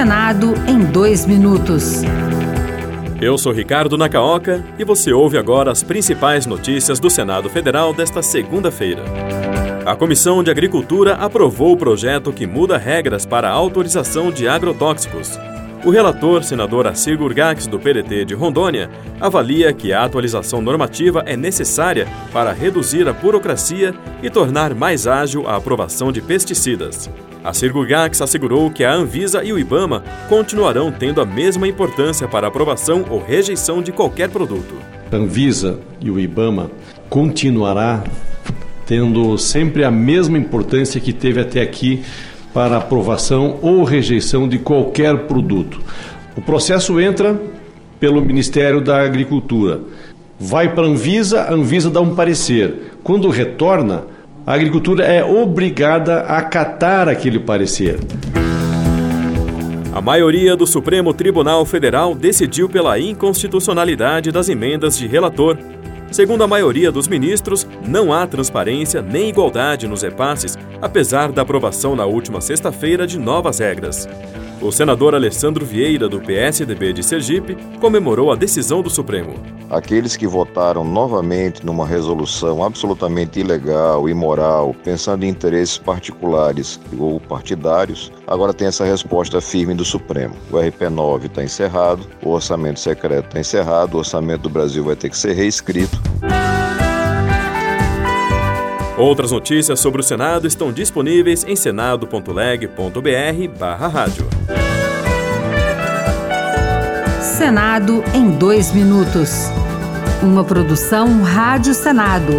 Senado em dois minutos. Eu sou Ricardo Nacaoca e você ouve agora as principais notícias do Senado Federal desta segunda-feira. A Comissão de Agricultura aprovou o projeto que muda regras para autorização de agrotóxicos. O relator, senador Assir Gurgax, do PDT de Rondônia, avalia que a atualização normativa é necessária para reduzir a burocracia e tornar mais ágil a aprovação de pesticidas. Assir Gurgax assegurou que a Anvisa e o IBAMA continuarão tendo a mesma importância para aprovação ou rejeição de qualquer produto. A Anvisa e o IBAMA continuará tendo sempre a mesma importância que teve até aqui para aprovação ou rejeição de qualquer produto. O processo entra pelo Ministério da Agricultura, vai para a Anvisa, a Anvisa dá um parecer. Quando retorna, a agricultura é obrigada a acatar aquele parecer. A maioria do Supremo Tribunal Federal decidiu pela inconstitucionalidade das emendas de relator Segundo a maioria dos ministros, não há transparência nem igualdade nos repasses, apesar da aprovação na última sexta-feira de novas regras. O senador Alessandro Vieira, do PSDB de Sergipe, comemorou a decisão do Supremo. Aqueles que votaram novamente numa resolução absolutamente ilegal, imoral, pensando em interesses particulares ou partidários, agora tem essa resposta firme do Supremo. O RP9 está encerrado, o orçamento secreto está encerrado, o orçamento do Brasil vai ter que ser reescrito. Outras notícias sobre o Senado estão disponíveis em senado.leg.br/rádio. Senado em dois minutos. Uma produção Rádio Senado.